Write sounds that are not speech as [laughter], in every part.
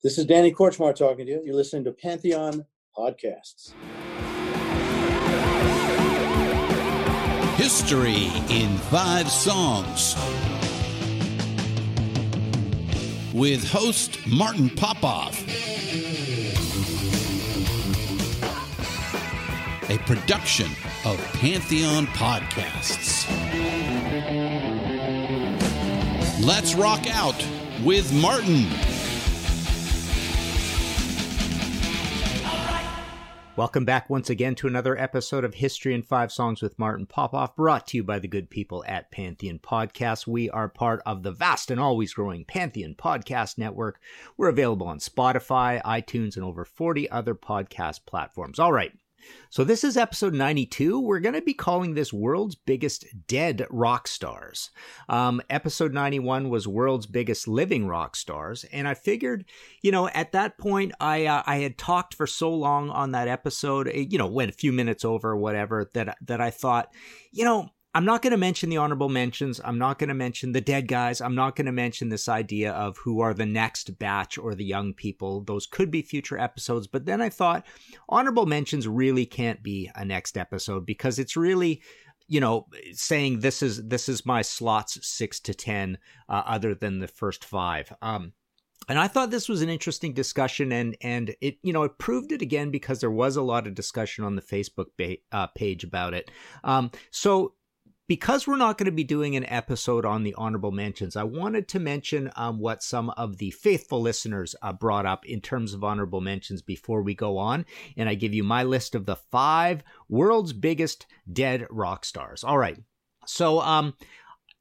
This is Danny Korchmar talking to you. You're listening to Pantheon Podcasts. History in Five Songs. With host Martin Popoff. A production of Pantheon Podcasts. Let's rock out with Martin. Welcome back once again to another episode of History in Five Songs with Martin Popoff, brought to you by the good people at Pantheon Podcast. We are part of the vast and always growing Pantheon Podcast Network. We're available on Spotify, iTunes, and over 40 other podcast platforms. All right. So, this is episode 92. We're going to be calling this World's Biggest Dead Rock Stars. Um, episode 91 was World's Biggest Living Rock Stars. And I figured, you know, at that point, I, uh, I had talked for so long on that episode, eh, you know, went a few minutes over, whatever, that, that I thought, you know, I'm not going to mention the honorable mentions. I'm not going to mention the dead guys. I'm not going to mention this idea of who are the next batch or the young people. Those could be future episodes. But then I thought honorable mentions really can't be a next episode because it's really you know saying this is this is my slots 6 to 10 uh, other than the first 5 um and I thought this was an interesting discussion, and and it you know it proved it again because there was a lot of discussion on the Facebook ba- uh, page about it. Um, so because we're not going to be doing an episode on the honorable mentions, I wanted to mention um, what some of the faithful listeners uh, brought up in terms of honorable mentions before we go on. And I give you my list of the five world's biggest dead rock stars. All right. So, um,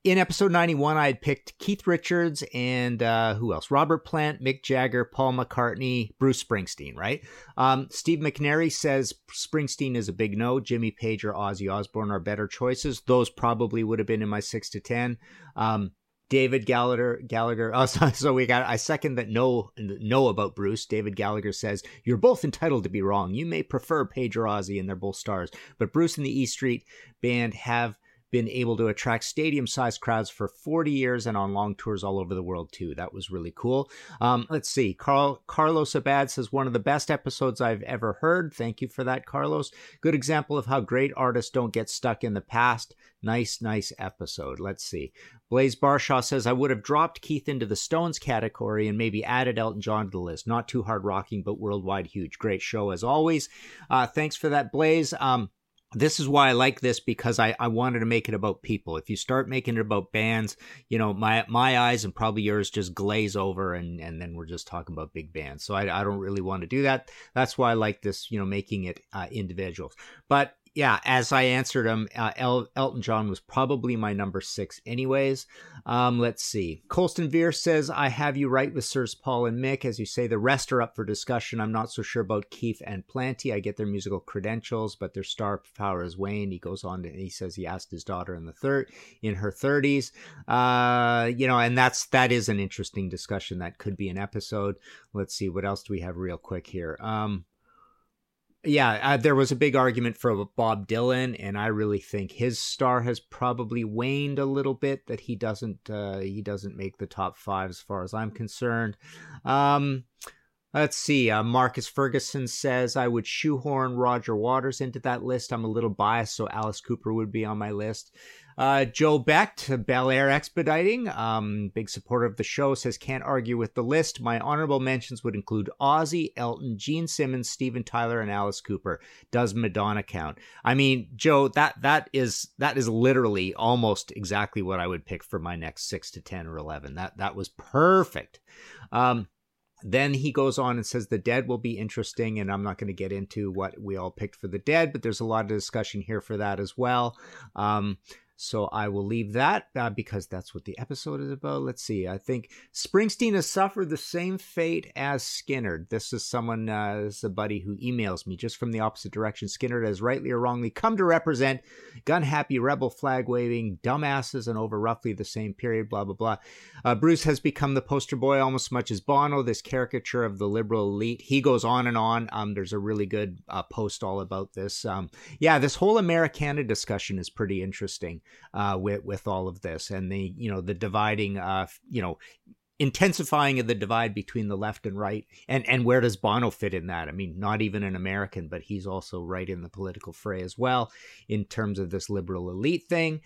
in episode 91, I had picked Keith Richards and uh, who else? Robert Plant, Mick Jagger, Paul McCartney, Bruce Springsteen, right? Um, Steve McNary says Springsteen is a big no. Jimmy Page or Ozzy Osbourne are better choices. Those probably would have been in my 6 to 10. Um, David Gallagher, Gallagher. Oh, [laughs] so, so, we got. I second that. No, no about Bruce. David Gallagher says you're both entitled to be wrong. You may prefer Page or Ozzy, and they're both stars, but Bruce and the E Street Band have been able to attract stadium sized crowds for 40 years and on long tours all over the world too. That was really cool. Um, let's see. Carl, Carlos Abad says one of the best episodes I've ever heard. Thank you for that, Carlos. Good example of how great artists don't get stuck in the past. Nice, nice episode. Let's see. Blaze Barshaw says I would have dropped Keith into the Stones category and maybe added Elton John to the list. Not too hard rocking, but worldwide huge. Great show as always. Uh, thanks for that, Blaze. Um, this is why I like this because I, I wanted to make it about people. If you start making it about bands, you know, my my eyes and probably yours just glaze over and, and then we're just talking about big bands. So I, I don't really want to do that. That's why I like this, you know, making it uh, individuals. But yeah, as I answered him, uh, El- Elton John was probably my number six, anyways. Um, let's see. Colston Veer says, I have you right with Sirs Paul and Mick. As you say, the rest are up for discussion. I'm not so sure about Keith and Planty. I get their musical credentials, but their star power is waned. He goes on to, he says he asked his daughter in the third, in her 30s. Uh, you know, and that's, that is an interesting discussion. That could be an episode. Let's see. What else do we have real quick here? Um, yeah, uh, there was a big argument for Bob Dylan, and I really think his star has probably waned a little bit. That he doesn't uh, he doesn't make the top five as far as I'm concerned. Um, let's see. Uh, Marcus Ferguson says I would shoehorn Roger Waters into that list. I'm a little biased, so Alice Cooper would be on my list. Uh, Joe Becht, Bel Air Expediting, um, big supporter of the show, says can't argue with the list. My honorable mentions would include Ozzy, Elton, Gene Simmons, Steven Tyler, and Alice Cooper. Does Madonna count? I mean, Joe, that that is that is literally almost exactly what I would pick for my next six to ten or eleven. That that was perfect. Um, then he goes on and says the dead will be interesting, and I'm not going to get into what we all picked for the dead, but there's a lot of discussion here for that as well. Um, So I will leave that uh, because that's what the episode is about. Let's see. I think Springsteen has suffered the same fate as Skynyrd. This is someone, uh, this is a buddy who emails me just from the opposite direction. Skynyrd has rightly or wrongly come to represent gun happy, rebel flag waving dumbasses and over roughly the same period, blah, blah, blah. Uh, Bruce has become the poster boy almost as much as Bono, this caricature of the liberal elite. He goes on and on. Um, there's a really good uh, post all about this. Um, yeah, this whole Americana discussion is pretty interesting uh, with with all of this. And the you know the dividing uh, you know intensifying of the divide between the left and right and and where does bono fit in that i mean not even an american but he's also right in the political fray as well in terms of this liberal elite thing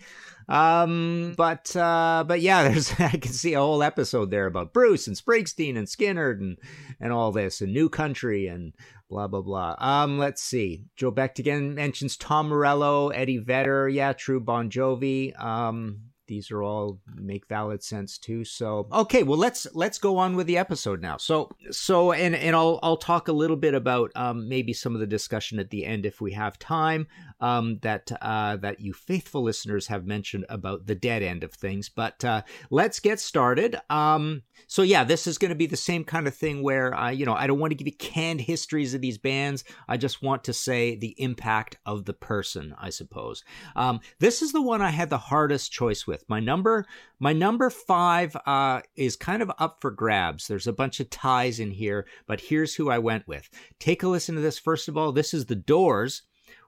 um but uh but yeah [laughs] there's i can see a whole episode there about bruce and springsteen and skynyrd and and all this and new country and blah blah blah. Um, let's see. Joe Becht again mentions Tom Morello, Eddie Vedder, yeah, true Bon Jovi. Um, these are all make valid sense too. So okay, well let's let's go on with the episode now. So so and and I'll I'll talk a little bit about um, maybe some of the discussion at the end if we have time um, that uh, that you faithful listeners have mentioned about the dead end of things. But uh, let's get started. Um, so yeah, this is going to be the same kind of thing where I you know I don't want to give you canned histories of these bands. I just want to say the impact of the person. I suppose um, this is the one I had the hardest choice with. My number, my number five uh, is kind of up for grabs. There's a bunch of ties in here, but here's who I went with. Take a listen to this first of all. This is The Doors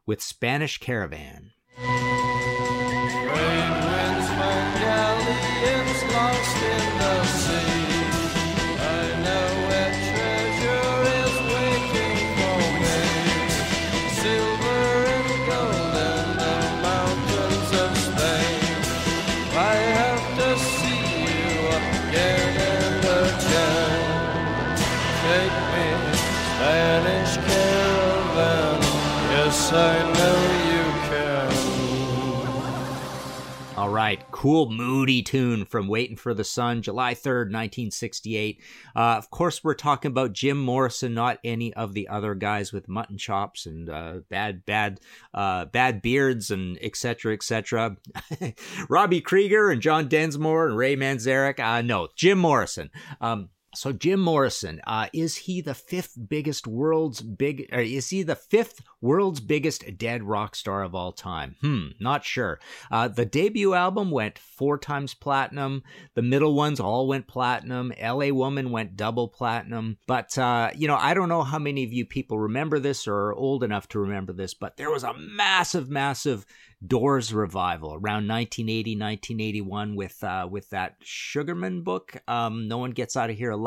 with Spanish Caravan. I know you can. All right, cool, moody tune from Waiting for the Sun, July 3rd, 1968. Uh, of course, we're talking about Jim Morrison, not any of the other guys with mutton chops and uh, bad, bad, uh, bad beards and etc. etc. [laughs] Robbie Krieger and John Densmore and Ray Manzarek. Uh, no, Jim Morrison. Um, so Jim Morrison, uh, is he the fifth biggest world's big? Or is he the fifth world's biggest dead rock star of all time? Hmm, not sure. Uh, the debut album went four times platinum. The middle ones all went platinum. L.A. Woman went double platinum. But uh, you know, I don't know how many of you people remember this or are old enough to remember this, but there was a massive, massive Doors revival around 1980, 1981 with uh, with that Sugerman book. Um, no one gets out of here alive,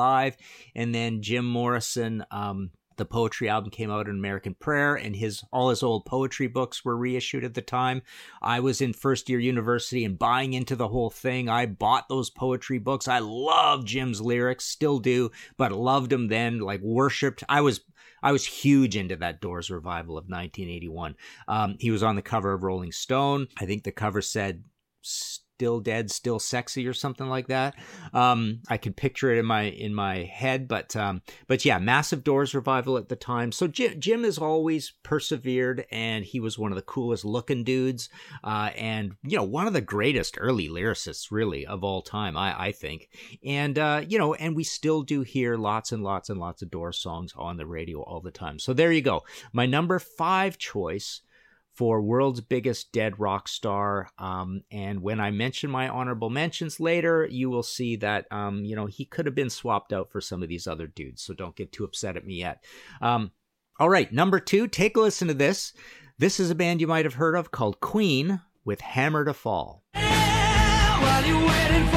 and then Jim Morrison. Um, the poetry album came out in American Prayer, and his all his old poetry books were reissued at the time. I was in first year university and buying into the whole thing. I bought those poetry books. I love Jim's lyrics, still do, but loved him then. Like worshipped. I was I was huge into that Doors revival of 1981. Um, he was on the cover of Rolling Stone. I think the cover said still dead, still sexy, or something like that. Um, I can picture it in my in my head, but um, but yeah, massive Doors revival at the time. So Jim, Jim has always persevered, and he was one of the coolest looking dudes, uh, and you know one of the greatest early lyricists really of all time, I I think. And uh, you know, and we still do hear lots and lots and lots of Doors songs on the radio all the time. So there you go. My number five choice for world's biggest dead rock star. Um, and when I mention my honorable mentions later, you will see that um, you know he could have been swapped out for some of these other dudes. So don't get too upset at me yet. Um, all right, number two, take a listen to this. This is a band you might have heard of called Queen with Hammer to Fall. Yeah,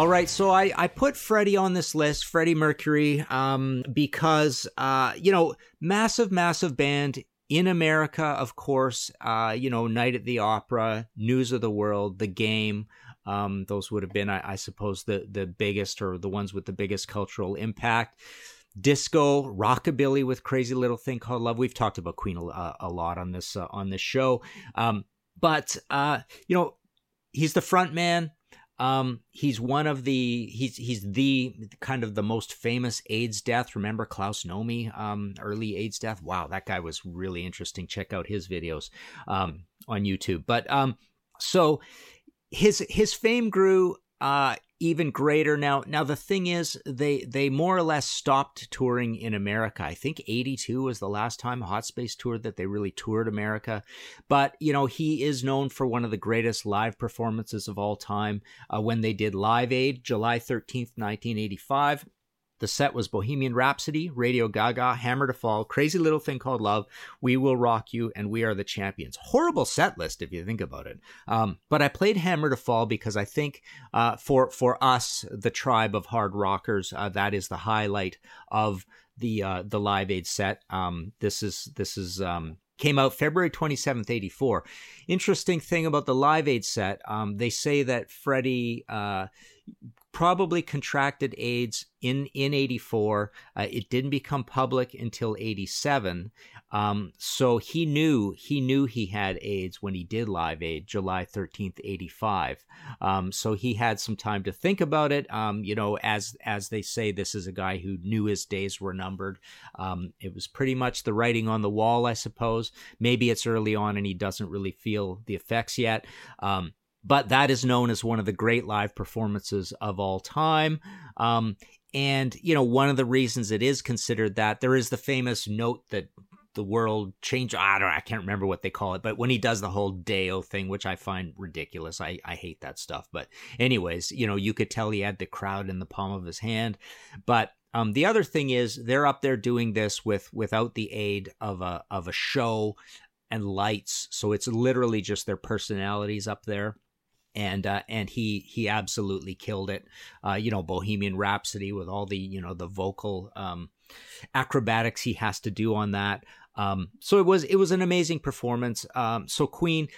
All right, so I, I put Freddie on this list, Freddie Mercury, um, because uh, you know, massive, massive band in America, of course. Uh, you know, Night at the Opera, News of the World, The Game, Um, those would have been, I, I suppose, the the biggest or the ones with the biggest cultural impact disco, rockabilly with Crazy Little Thing Called Love. We've talked about Queen a, a lot on this uh, on this show, um, but uh, you know he's the front man. Um, he's one of the he's he's the kind of the most famous AIDS death. Remember Klaus Nomi, um, early AIDS death. Wow, that guy was really interesting. Check out his videos um, on YouTube. But um, so his his fame grew uh, even greater. Now now the thing is they they more or less stopped touring in america. I think 82 was the last time hot space toured that they really toured america. But you know he is known for one of the greatest live performances of all time uh, when they did live aid july 13th 1985 the set was Bohemian Rhapsody, Radio Gaga, Hammer to Fall, Crazy Little Thing Called Love, We Will Rock You, and We Are the Champions. Horrible set list if you think about it. Um, but I played Hammer to Fall because I think uh, for for us, the tribe of hard rockers, uh, that is the highlight of the uh, the Live Aid set. Um, this is this is um, came out February 27th, 84. Interesting thing about the Live Aid set, um, they say that Freddie uh, probably contracted AIDS in in 84. Uh, it didn't become public until 87. Um, so he knew he knew he had AIDS when he did Live Aid, July 13th, 85. Um, so he had some time to think about it. Um, you know, as as they say, this is a guy who knew his days were numbered. Um, it was pretty much the writing on the wall, I suppose. Maybe it's early on and he doesn't really feel the effects yet. Um, but that is known as one of the great live performances of all time. Um, and, you know, one of the reasons it is considered that, there is the famous note that the world changed. I don't I can't remember what they call it, but when he does the whole Deo thing, which I find ridiculous, I, I hate that stuff. But, anyways, you know, you could tell he had the crowd in the palm of his hand. But um, the other thing is they're up there doing this with without the aid of a of a show and lights, so it's literally just their personalities up there and uh, and he he absolutely killed it. Uh, you know, Bohemian Rhapsody with all the you know the vocal um, acrobatics he has to do on that. Um, so it was it was an amazing performance. Um, so Queen.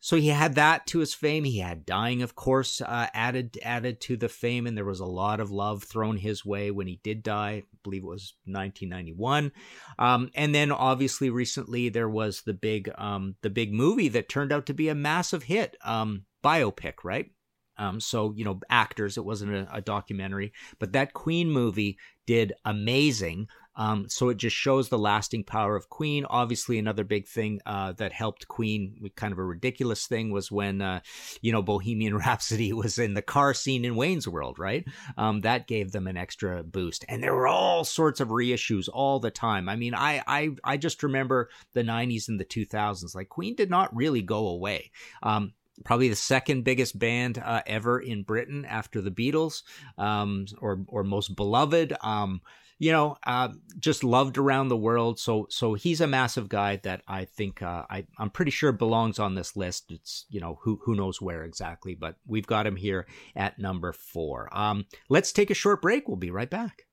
So he had that to his fame. He had dying, of course, uh, added added to the fame, and there was a lot of love thrown his way when he did die. I believe it was 1991. Um, and then obviously recently there was the big um, the big movie that turned out to be a massive hit. Um, biopic, right? Um, so you know, actors. It wasn't a, a, documentary, but that Queen movie did amazing. Um, so it just shows the lasting power of Queen. Obviously, another big thing uh, that helped Queen, kind of a ridiculous thing, was when uh, you know Bohemian [laughs] Rhapsody was in the car scene in Wayne's World, right? Um, that gave them an extra boost, and there were all sorts of reissues all the time. I mean, I I I just remember the '90s and the 2000s. Like Queen did not really go away. Um, probably the second biggest band uh, ever in Britain after the Beatles, um, or or most beloved. Um, you know, uh, just loved around the world. So so he's a massive guy that I think uh, I I'm pretty sure belongs on this list. It's you know who who knows where exactly, but we've got him here at number four. Um, let's take a short break. We'll be right back.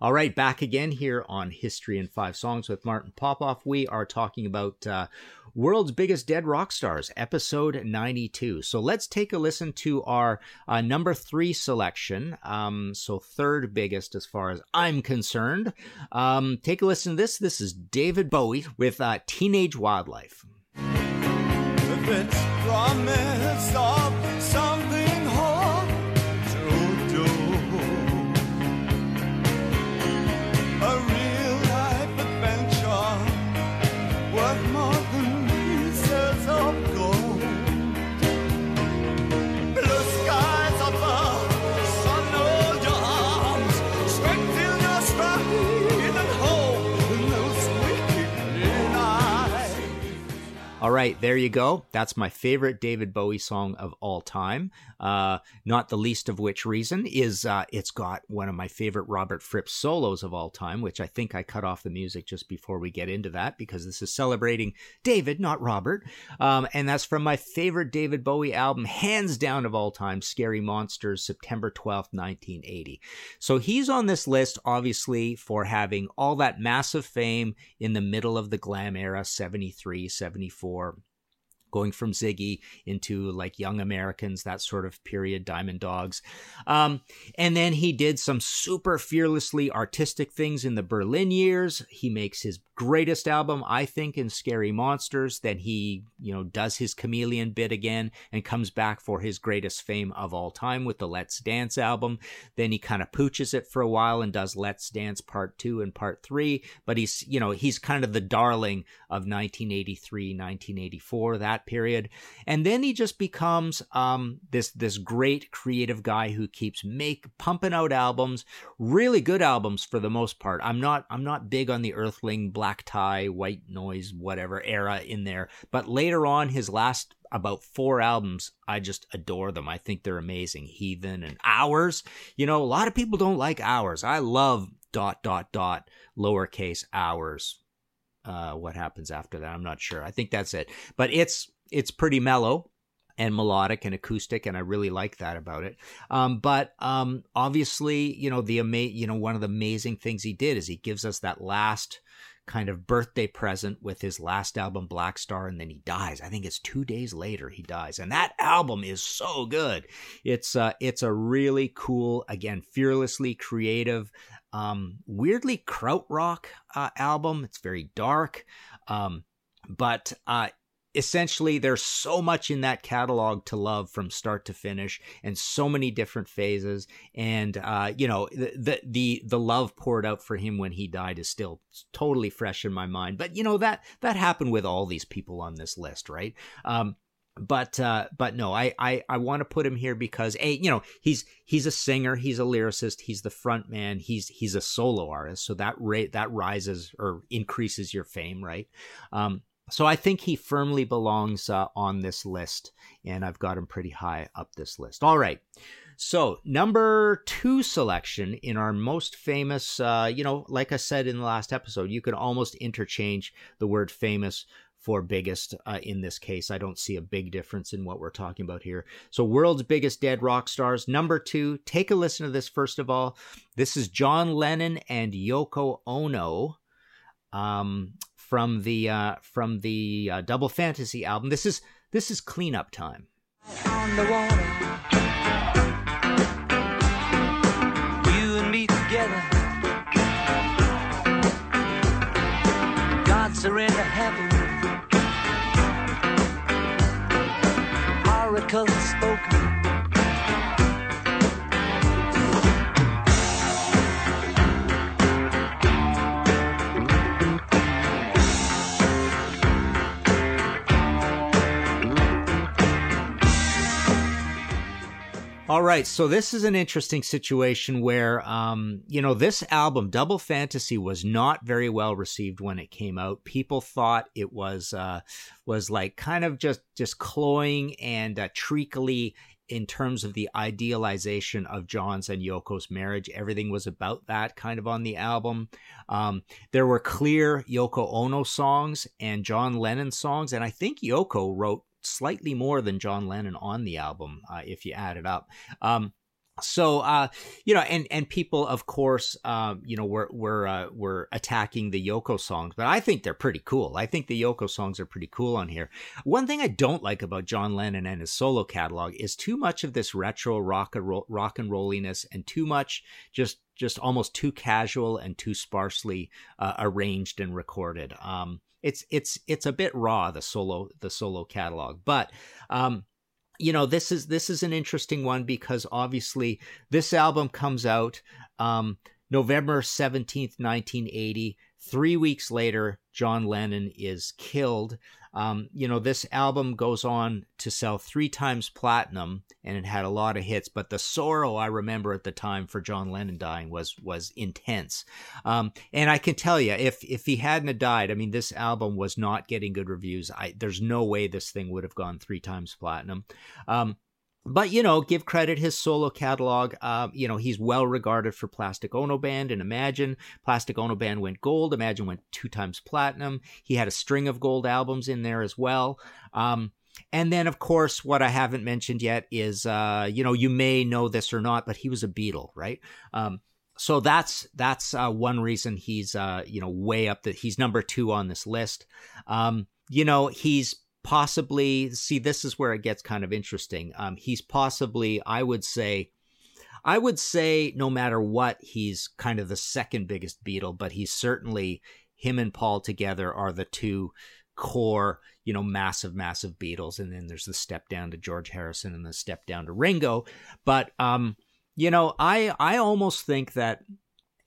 All right, back again here on History in Five Songs with Martin Popoff. We are talking about uh, World's Biggest Dead Rock Stars, episode 92. So let's take a listen to our uh, number three selection. Um, so, third biggest as far as I'm concerned. Um, take a listen to this. This is David Bowie with uh, Teenage Wildlife. All right, there you go. That's my favorite David Bowie song of all time. Uh, not the least of which reason is uh, it's got one of my favorite Robert Fripp solos of all time, which I think I cut off the music just before we get into that because this is celebrating David, not Robert. Um, and that's from my favorite David Bowie album, hands down of all time, Scary Monsters, September 12th, 1980. So he's on this list, obviously, for having all that massive fame in the middle of the glam era, 73, 74 for going from Ziggy into like Young Americans, that sort of period, Diamond Dogs. Um, and then he did some super fearlessly artistic things in the Berlin years. He makes his greatest album, I think, in Scary Monsters. Then he, you know, does his chameleon bit again and comes back for his greatest fame of all time with the Let's Dance album. Then he kind of pooches it for a while and does Let's Dance Part 2 and Part 3. But he's, you know, he's kind of the darling of 1983, 1984, that period. And then he just becomes um, this, this great creative guy who keeps make pumping out albums, really good albums for the most part. I'm not, I'm not big on the Earthling black tie, white noise, whatever era in there. But later on, his last about four albums, I just adore them. I think they're amazing. Heathen and Hours. You know, a lot of people don't like Hours. I love dot dot dot lowercase hours. Uh, what happens after that? I'm not sure. I think that's it. But it's it's pretty mellow and melodic and acoustic, and I really like that about it. Um, but um, obviously, you know the ama- you know one of the amazing things he did is he gives us that last kind of birthday present with his last album black star and then he dies. I think it's two days later he dies. And that album is so good. It's uh it's a really cool again fearlessly creative um weirdly krautrock uh, album. It's very dark um but uh essentially there's so much in that catalog to love from start to finish and so many different phases and uh, you know the, the the love poured out for him when he died is still totally fresh in my mind but you know that that happened with all these people on this list right um, but uh, but no, I I, I want to put him here because a you know he's he's a singer, he's a lyricist, he's the front man, he's he's a solo artist, so that rate that rises or increases your fame, right? Um, so I think he firmly belongs uh, on this list, and I've got him pretty high up this list. All right. So, number two selection in our most famous, uh, you know, like I said in the last episode, you could almost interchange the word famous for biggest uh, in this case. I don't see a big difference in what we're talking about here. So, world's biggest dead rock stars. Number two, take a listen to this first of all. This is John Lennon and Yoko Ono. Um, from the uh, from the uh, Double Fantasy album. This is this is cleanup time. All right, so this is an interesting situation where, um, you know, this album, Double Fantasy, was not very well received when it came out. People thought it was uh, was like kind of just just cloying and uh, treacly in terms of the idealization of John's and Yoko's marriage. Everything was about that kind of on the album. Um, there were clear Yoko Ono songs and John Lennon songs, and I think Yoko wrote slightly more than John Lennon on the album, uh, if you add it up. Um, so uh, you know, and and people, of course, um, you know, were were uh, were attacking the Yoko songs, but I think they're pretty cool. I think the Yoko songs are pretty cool on here. One thing I don't like about John Lennon and his solo catalog is too much of this retro rock and roll, rock and rolliness, and too much just just almost too casual and too sparsely uh, arranged and recorded. Um, it's it's it's a bit raw the solo the solo catalog, but um, you know this is this is an interesting one because obviously this album comes out um, November seventeenth, nineteen eighty. Three weeks later, John Lennon is killed. Um, you know, this album goes on to sell three times platinum, and it had a lot of hits. But the sorrow I remember at the time for John Lennon dying was was intense. Um, and I can tell you, if if he hadn't died, I mean, this album was not getting good reviews. I, there's no way this thing would have gone three times platinum. Um, but you know, give credit his solo catalog. Uh, you know, he's well regarded for Plastic Ono Band and Imagine. Plastic Ono Band went gold. Imagine went two times platinum. He had a string of gold albums in there as well. Um, and then, of course, what I haven't mentioned yet is, uh, you know, you may know this or not, but he was a Beatle, right? Um, so that's that's uh, one reason he's uh, you know way up that he's number two on this list. Um, you know, he's possibly see this is where it gets kind of interesting. Um, he's possibly, I would say, I would say no matter what, he's kind of the second biggest Beatle, but he's certainly him and Paul together are the two core, you know, massive, massive Beatles. And then there's the step down to George Harrison and the step down to Ringo. But um, you know, I I almost think that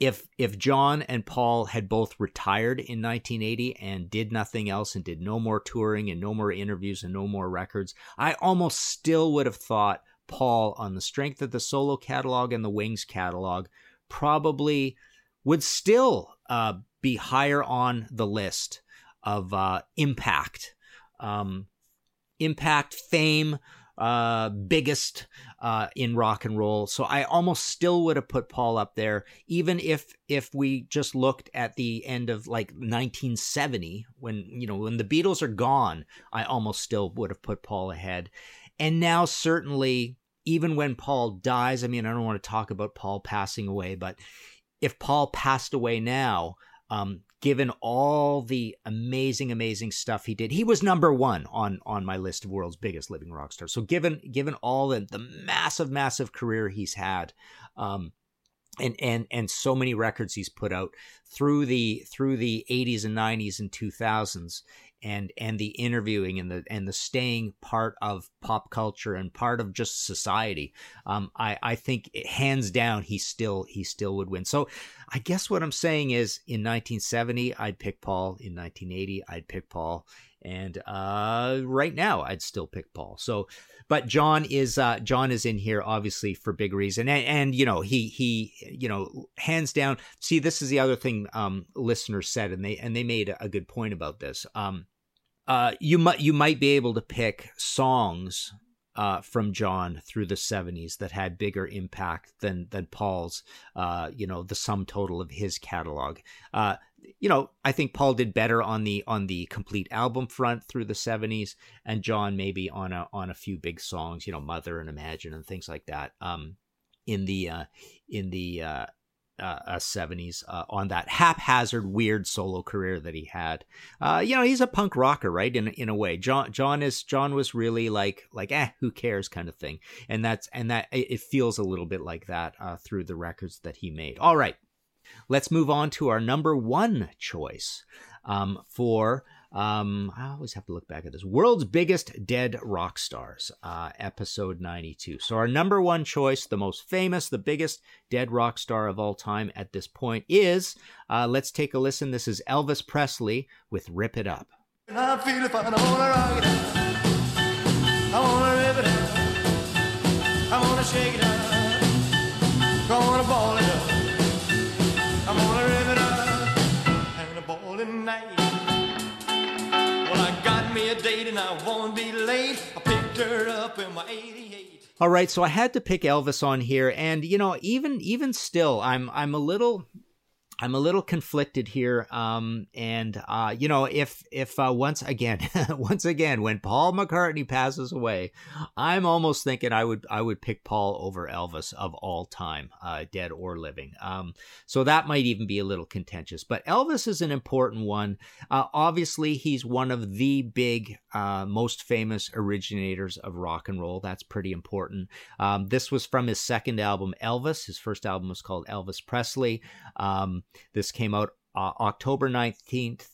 if if John and Paul had both retired in 1980 and did nothing else and did no more touring and no more interviews and no more records, I almost still would have thought Paul, on the strength of the solo catalog and the Wings catalog, probably would still uh, be higher on the list of uh, impact, um, impact, fame, uh, biggest uh, in rock and roll. So I almost still would have put Paul up there, even if if we just looked at the end of like 1970, when you know when the Beatles are gone, I almost still would have put Paul ahead. And now certainly, even when Paul dies, I mean, I don't want to talk about Paul passing away, but if Paul passed away now, um, given all the amazing, amazing stuff he did, he was number one on on my list of world's biggest living rock stars. So given given all the the massive, massive career he's had, um, and and and so many records he's put out through the through the 80s and 90s and 2000s and and the interviewing and the and the staying part of pop culture and part of just society um i i think hands down he still he still would win. So i guess what i'm saying is in 1970 i'd pick paul. In 1980 i'd pick paul. And uh right now i'd still pick paul. So but john is uh john is in here obviously for big reason. And, and you know he he you know hands down see this is the other thing um listeners said and they and they made a good point about this. Um uh, you might you might be able to pick songs uh, from John through the 70s that had bigger impact than than Paul's. Uh, you know, the sum total of his catalog. Uh, you know, I think Paul did better on the on the complete album front through the 70s, and John maybe on a on a few big songs. You know, Mother and Imagine and things like that. Um, in the uh, in the uh, uh, 70s uh, on that haphazard, weird solo career that he had. Uh, you know, he's a punk rocker, right? In in a way, John John is John was really like like eh, who cares kind of thing, and that's and that it feels a little bit like that uh, through the records that he made. All right, let's move on to our number one choice um, for um, I always have to look back at this. World's Biggest Dead Rock Stars, uh, episode 92. So, our number one choice, the most famous, the biggest dead rock star of all time at this point is, uh, let's take a listen. This is Elvis Presley with Rip It Up. I date and I won't be late. I picked her up in my 88. All right, so I had to pick Elvis on here and you know, even even still I'm I'm a little I'm a little conflicted here, um, and uh, you know, if if uh, once again, [laughs] once again, when Paul McCartney passes away, I'm almost thinking I would I would pick Paul over Elvis of all time, uh, dead or living. Um, so that might even be a little contentious. But Elvis is an important one. Uh, obviously, he's one of the big, uh, most famous originators of rock and roll. That's pretty important. Um, this was from his second album, Elvis. His first album was called Elvis Presley. Um, this came out uh, October 19th,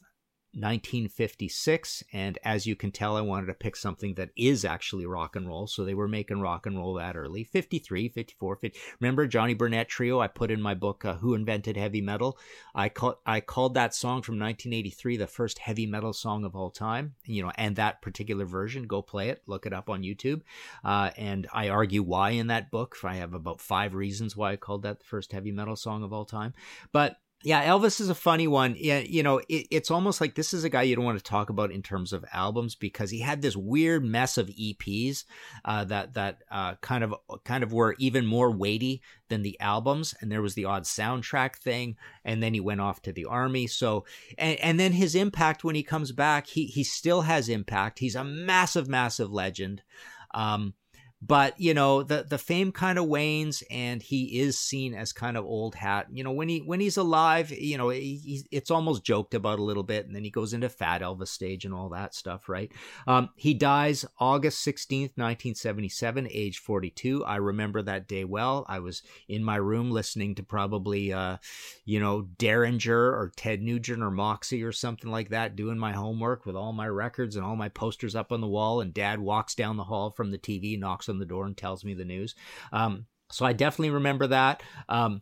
1956 and as you can tell i wanted to pick something that is actually rock and roll so they were making rock and roll that early. 53 54 50. remember johnny burnette trio? I put in my book uh, who invented heavy metal? I called i called that song from 1983 the first heavy metal song of all time you know and that particular version go play it look it up on youtube. Uh, and i argue why in that book i have about five reasons why i called that the first heavy metal song of all time. But yeah, Elvis is a funny one. Yeah, you know, it, it's almost like this is a guy you don't want to talk about in terms of albums because he had this weird mess of EPs uh, that that uh, kind of kind of were even more weighty than the albums, and there was the odd soundtrack thing, and then he went off to the army. So, and, and then his impact when he comes back, he he still has impact. He's a massive, massive legend. Um, but you know the the fame kind of wanes and he is seen as kind of old hat. You know when he when he's alive you know he, it's almost joked about a little bit and then he goes into fat elvis stage and all that stuff right? Um, he dies august 16th 1977 age 42 i remember that day well. I was in my room listening to probably uh, you know derringer or ted nugent or moxy or something like that doing my homework with all my records and all my posters up on the wall and dad walks down the hall from the tv knocks on the door and tells me the news. Um, so I definitely remember that. Um,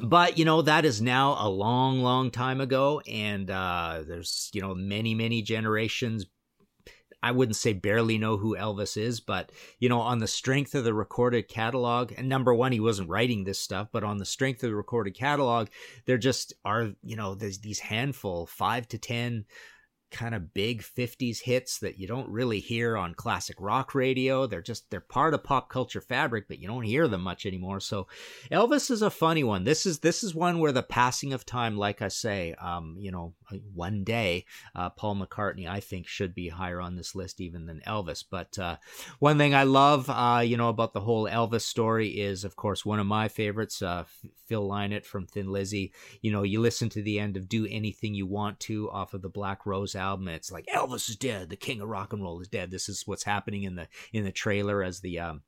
but you know that is now a long, long time ago, and uh, there's you know many, many generations I wouldn't say barely know who Elvis is, but you know, on the strength of the recorded catalog, and number one, he wasn't writing this stuff, but on the strength of the recorded catalog, there just are, you know, there's these handful, five to ten kind of big 50s hits that you don't really hear on classic rock radio. They're just they're part of pop culture fabric, but you don't hear them much anymore. So Elvis is a funny one. This is this is one where the passing of time, like I say, um, you know, one day uh, Paul McCartney I think should be higher on this list even than Elvis. But uh, one thing I love, uh, you know, about the whole Elvis story is, of course, one of my favorites, uh, Phil Lynott from Thin Lizzy. You know, you listen to the end of "Do Anything You Want to" off of the Black Rose album. It's like Elvis is dead, the king of rock and roll is dead. This is what's happening in the in the trailer as the um,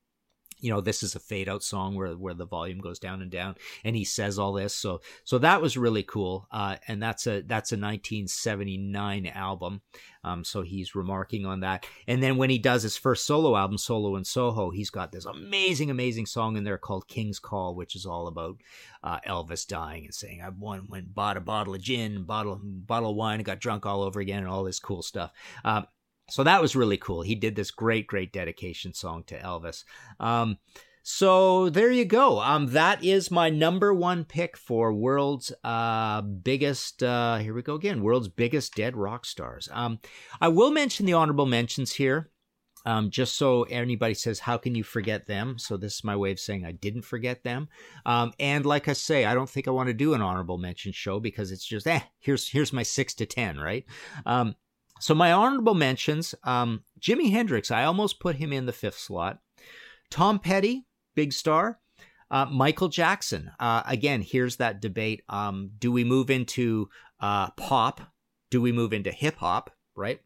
you know this is a fade out song where where the volume goes down and down and he says all this. So so that was really cool. Uh, and that's a that's a 1979 album. Um, so he's remarking on that. And then when he does his first solo album solo in soho he's got this amazing amazing song in there called king's call which is all about uh, elvis dying and saying i went, went bought a bottle of gin bottle bottle of wine and got drunk all over again and all this cool stuff. Um, so that was really cool. He did this great, great dedication song to Elvis. Um, so there you go. Um, that is my number one pick for world's uh, biggest. Uh, here we go again. World's biggest dead rock stars. Um, I will mention the honorable mentions here. Um, just so anybody says, how can you forget them? So this is my way of saying I didn't forget them. Um, and like I say, I don't think I want to do an honorable mention show because it's just, eh, here's here's my six to ten, right? Um, so my honorable mentions: um, Jimi Hendrix. I almost put him in the fifth slot. Tom Petty, big star. Uh, Michael Jackson. Uh, again, here's that debate. Um, do we move into uh, pop? Do we move into hip hop? Right.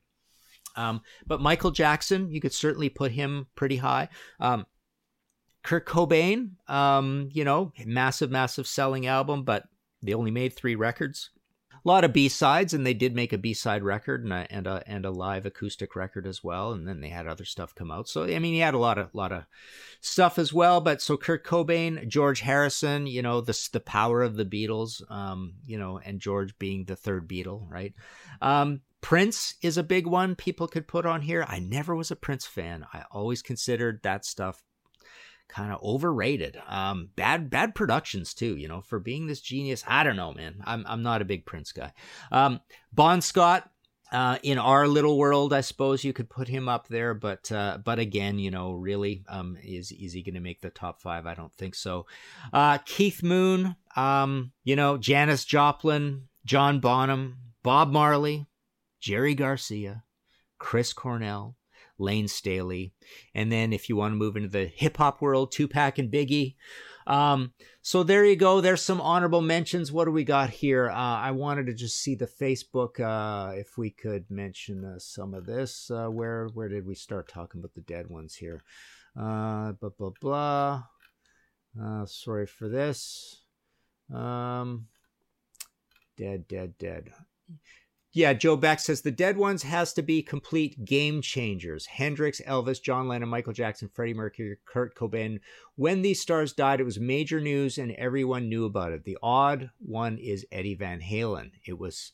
Um, but Michael Jackson, you could certainly put him pretty high. Um, Kurt Cobain, um, you know, massive, massive selling album, but they only made three records a lot of B sides, and they did make a B side record and a, and a and a live acoustic record as well. And then they had other stuff come out. So I mean, he had a lot of lot of stuff as well. But so Kurt Cobain, George Harrison, you know, the the power of the Beatles, um, you know, and George being the third Beatle, right? Um, Prince is a big one people could put on here. I never was a Prince fan. I always considered that stuff kind of overrated. Um, bad bad productions too. You know, for being this genius, I don't know, man. I'm I'm not a big Prince guy. Um, Bon Scott. Uh, in our little world, I suppose you could put him up there, but uh, but again, you know, really, um, is is he going to make the top five? I don't think so. Uh, Keith Moon, um, you know, Janis Joplin, John Bonham, Bob Marley, Jerry Garcia, Chris Cornell, Layne Staley. And then if you want to move into the hip hop world, Tupac and Biggie. Um, so there you go. There's some honorable mentions. What do we got here? Uh, I wanted to just see the Facebook, uh, if we could mention uh, some of this. Uh, where where did we start talking about the dead ones here? Uh, blah blah blah. Uh, sorry for this. Um, dead, dead, dead. Yeah, Joe Becht says the dead ones has to be complete game changers. Hendrix, Elvis, John Lennon, Michael Jackson, Freddie Mercury, Kurt Cobain. When these stars died, it was major news and everyone knew about it. The odd one is Eddie Van Halen. It was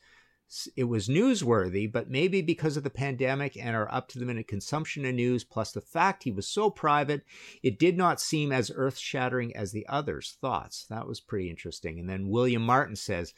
it was newsworthy, but maybe because of the pandemic and our up to the minute consumption of news, plus the fact he was so private, it did not seem as earth shattering as the others' thoughts. That was pretty interesting. And then William Martin says,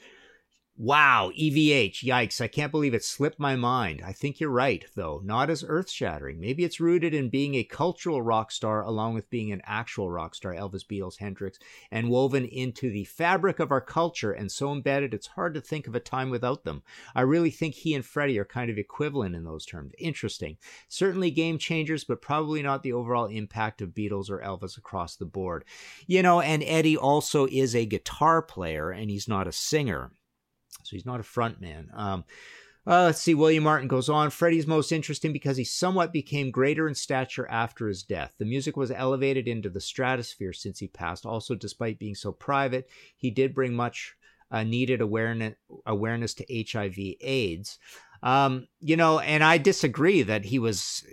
Wow, EVH. Yikes. I can't believe it slipped my mind. I think you're right, though. Not as earth shattering. Maybe it's rooted in being a cultural rock star along with being an actual rock star, Elvis, Beatles, Hendrix, and woven into the fabric of our culture and so embedded it's hard to think of a time without them. I really think he and Freddie are kind of equivalent in those terms. Interesting. Certainly game changers, but probably not the overall impact of Beatles or Elvis across the board. You know, and Eddie also is a guitar player and he's not a singer. So he's not a front man. Um, uh, let's see. William Martin goes on. Freddie's most interesting because he somewhat became greater in stature after his death. The music was elevated into the stratosphere since he passed. Also, despite being so private, he did bring much uh, needed awareness awareness to HIV/AIDS. Um, you know, and I disagree that he was.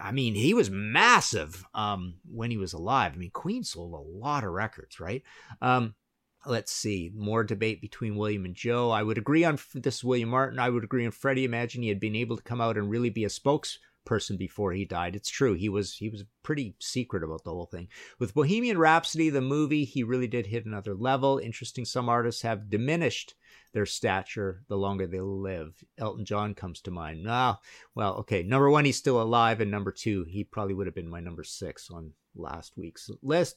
I mean, he was massive um, when he was alive. I mean, Queen sold a lot of records, right? Um, let's see more debate between william and joe. I would agree on this william martin. I would agree on freddie. Imagine he had been able to come out and really be a spokesperson before he died. It's true. He was he was pretty secret about the whole thing. With bohemian rhapsody the movie he really did hit another level. Interesting some artists have diminished their stature the longer they live elton john comes to mind ah well okay number one he's still alive and number two he probably would have been my number six on last week's list.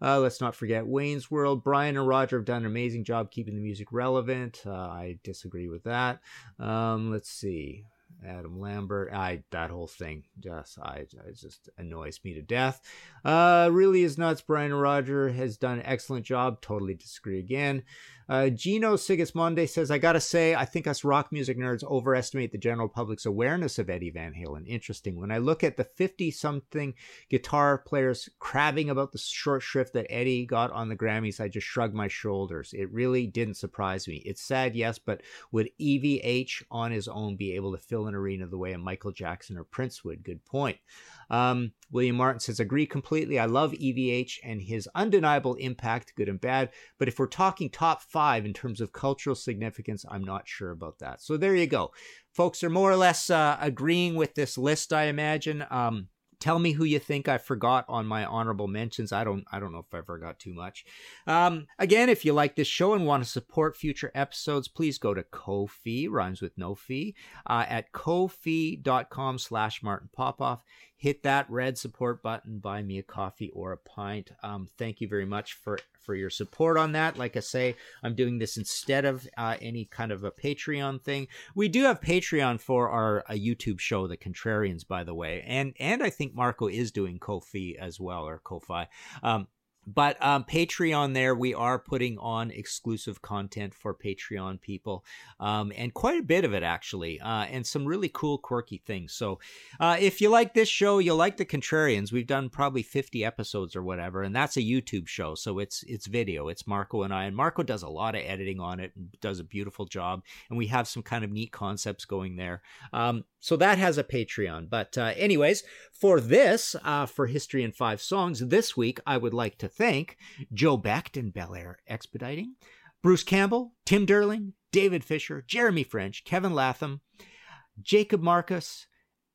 Uh, let's not forget Wayne's World. Brian and Roger have done an amazing job keeping the music relevant. Uh, I disagree with that. Um, let's see. Adam Lambert, I that whole thing just I it just annoys me to death. Uh, really is nuts. Brian Roger has done an excellent job. Totally disagree again. Uh, Gino Sigismondi says, I gotta say, I think us rock music nerds overestimate the general public's awareness of Eddie Van Halen. Interesting. When I look at the 50 something guitar players crabbing about the short shrift that Eddie got on the Grammys, I just shrug my shoulders. It really didn't surprise me. It's sad, yes, but would EVH on his own be able to fill an arena the way a Michael Jackson or Prince would? Good point. Um, William Martin says, agree completely. I love EVH and his undeniable impact, good and bad. But if we're talking top five in terms of cultural significance, I'm not sure about that. So there you go. Folks are more or less uh, agreeing with this list, I imagine. Um, tell me who you think I forgot on my honorable mentions. I don't I don't know if I forgot too much. Um, again, if you like this show and want to support future episodes, please go to Ko-fi, rhymes with no fee, uh, at ko-fi.com slash Martin Popoff hit that red support button, buy me a coffee or a pint. Um, thank you very much for for your support on that. Like I say, I'm doing this instead of uh, any kind of a Patreon thing. We do have Patreon for our a YouTube show, The Contrarians, by the way, and and I think Marco is doing Ko-fi as well or Ko-fi. Um, but um, Patreon, there we are putting on exclusive content for Patreon people, um, and quite a bit of it actually, uh, and some really cool, quirky things. So, uh, if you like this show, you'll like the Contrarians. We've done probably fifty episodes or whatever, and that's a YouTube show, so it's it's video. It's Marco and I, and Marco does a lot of editing on it, and does a beautiful job, and we have some kind of neat concepts going there. Um, so that has a Patreon. But uh, anyways, for this, uh, for History in Five Songs, this week I would like to thank Joe Becht and Bel Air Expediting, Bruce Campbell, Tim Derling, David Fisher, Jeremy French, Kevin Latham, Jacob Marcus,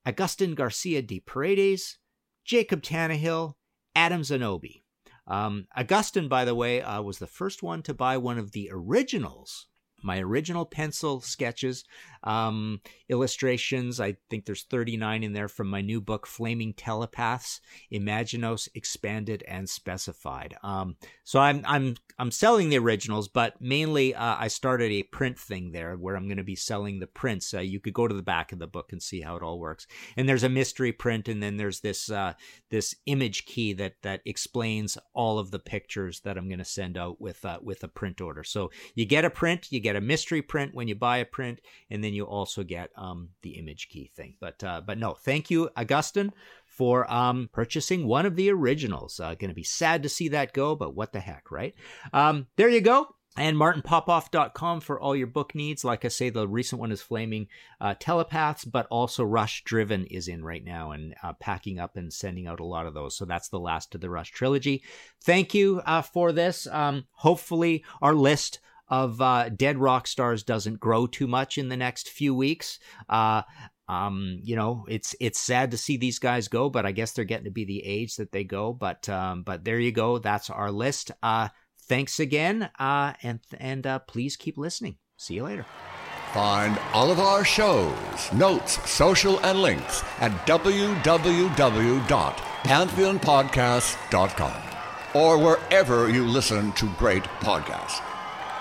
Agustin Garcia de Paredes, Jacob Tannehill, Adam Zanobi. Um, Augustin, by the way, uh, was the first one to buy one of the originals my original pencil sketches, um, illustrations. I think there's 39 in there from my new book, Flaming Telepaths: Imaginos Expanded and Specified. Um, so I'm I'm I'm selling the originals, but mainly uh, I started a print thing there where I'm going to be selling the prints. Uh, you could go to the back of the book and see how it all works. And there's a mystery print, and then there's this uh, this image key that that explains all of the pictures that I'm going to send out with uh, with a print order. So you get a print, you get get a mystery print when you buy a print, and then you also get um, the image key thing. But uh, but no, thank you, Augustine, for um, purchasing one of the originals. Uh, Going to be sad to see that go, but what the heck, right? Um, there you go and martinpopoff.com for all your book needs. Like I say, the recent one is Flaming uh, Telepaths, but also Rush Driven is in right now and uh, packing up and sending out a lot of those. So that's the last of the Rush trilogy. Thank you uh, for this. Um, hopefully, our list of uh, dead rock stars doesn't grow too much in the next few weeks. Uh, um, you know, it's it's sad to see these guys go, but I guess they're getting to be the age that they go. But um, but there you go. That's our list. Uh, thanks again, uh, and and uh, please keep listening. See you later. Find all of our shows, notes, social, and links at www.pantheonpodcast.com or wherever you listen to great podcasts.